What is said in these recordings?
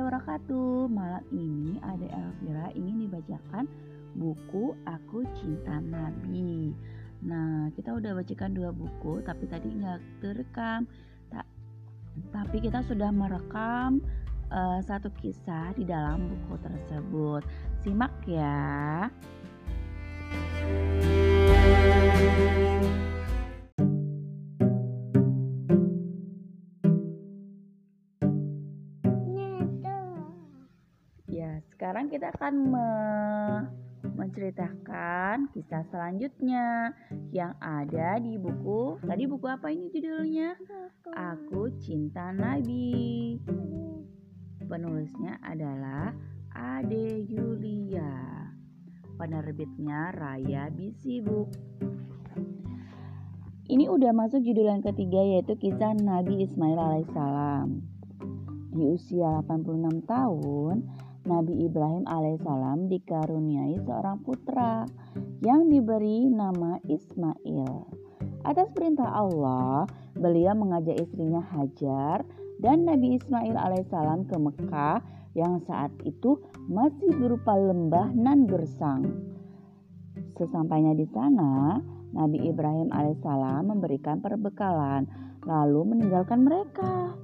wabarakatuh. Malam ini Ade Elvira ingin dibacakan buku Aku Cinta Nabi. Nah, kita udah bacakan dua buku, tapi tadi nggak terekam. Ta tapi kita sudah merekam uh, satu kisah di dalam buku tersebut. Simak ya. Sekarang kita akan me menceritakan kisah selanjutnya yang ada di buku. Tadi buku apa ini judulnya? Aku Cinta Nabi. Penulisnya adalah Ade Yulia. Penerbitnya Raya Bisibu. Ini udah masuk judul yang ketiga yaitu kisah Nabi Ismail alaihissalam. Di usia 86 tahun, Nabi Ibrahim alaihissalam dikaruniai seorang putra yang diberi nama Ismail. Atas perintah Allah, beliau mengajak istrinya Hajar dan Nabi Ismail alaihissalam ke Mekah yang saat itu masih berupa lembah nan gersang. Sesampainya di sana, Nabi Ibrahim alaihissalam memberikan perbekalan lalu meninggalkan mereka.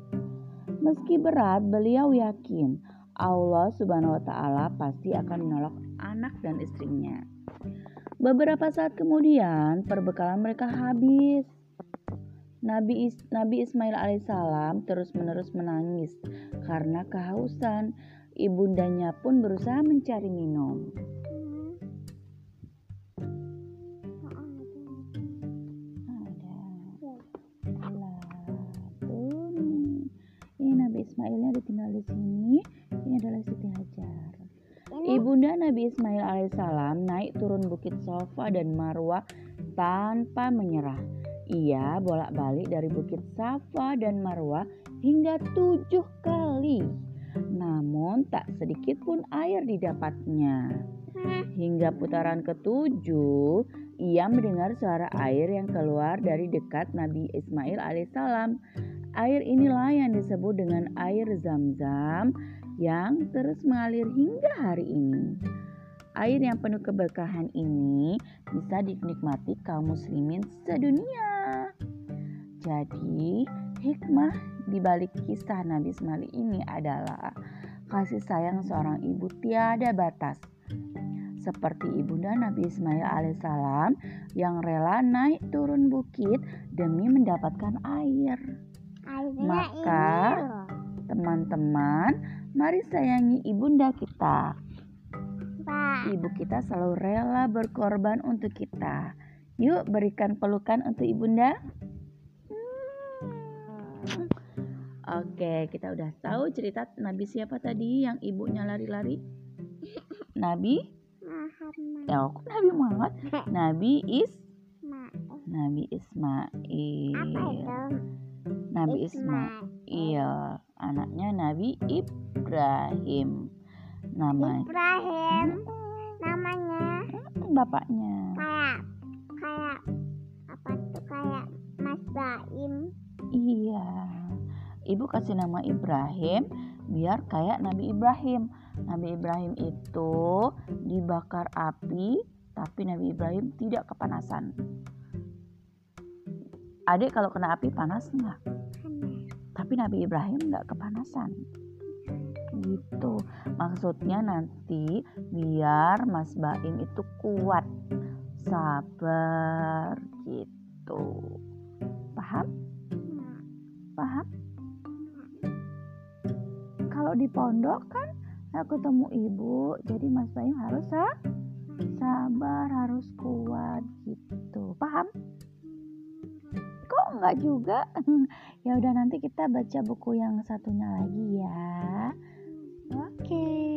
Meski berat, beliau yakin Allah Subhanahu wa taala pasti akan menolak anak dan istrinya. Beberapa saat kemudian perbekalan mereka habis. Nabi, Is Nabi Ismail alaihissalam terus-menerus menangis karena kehausan. Ibundanya pun berusaha mencari minum. Ismailnya ditinggal di sini ini adalah Siti Hajar. Ibunda Nabi Ismail alaihissalam naik turun bukit Sofa dan Marwah tanpa menyerah. Ia bolak-balik dari bukit Safa dan Marwah hingga tujuh kali. Namun tak sedikit pun air didapatnya. Hingga putaran ketujuh, ia mendengar suara air yang keluar dari dekat Nabi Ismail alaihissalam. Air inilah yang disebut dengan air zam-zam yang terus mengalir hingga hari ini. Air yang penuh keberkahan ini bisa dinikmati kaum muslimin sedunia. Jadi, hikmah di balik kisah Nabi Ismail ini adalah kasih sayang seorang ibu tiada batas. Seperti ibunda Nabi Ismail alaihissalam yang rela naik turun bukit demi mendapatkan air. Maka teman-teman Mari sayangi ibunda kita. Ibu kita selalu rela berkorban untuk kita. Yuk berikan pelukan untuk ibunda. Hmm. Oke, kita udah tahu cerita Nabi siapa tadi yang ibunya lari-lari? Nabi? Muhammad. Ya, Nabi Muhammad. Nabi Is Nabi Ismail. Apa itu? Nabi Ismail. Iya, anaknya Nabi Ibrahim. Nama Ibrahim. Namanya bapaknya. Kayak kayak apa tuh kayak Mas Baim. Iya. Ibu kasih nama Ibrahim biar kayak Nabi Ibrahim. Nabi Ibrahim itu dibakar api, tapi Nabi Ibrahim tidak kepanasan. Adik kalau kena api panas nggak? tapi Nabi Ibrahim nggak kepanasan. Gitu. Maksudnya nanti biar Mas Baim itu kuat sabar gitu. Paham? Paham? Kalau di pondok kan aku temu ibu jadi Mas Baim harus sabar harus kuat gitu. Paham kok enggak juga? Ya udah nanti kita baca buku yang satunya lagi ya. Oke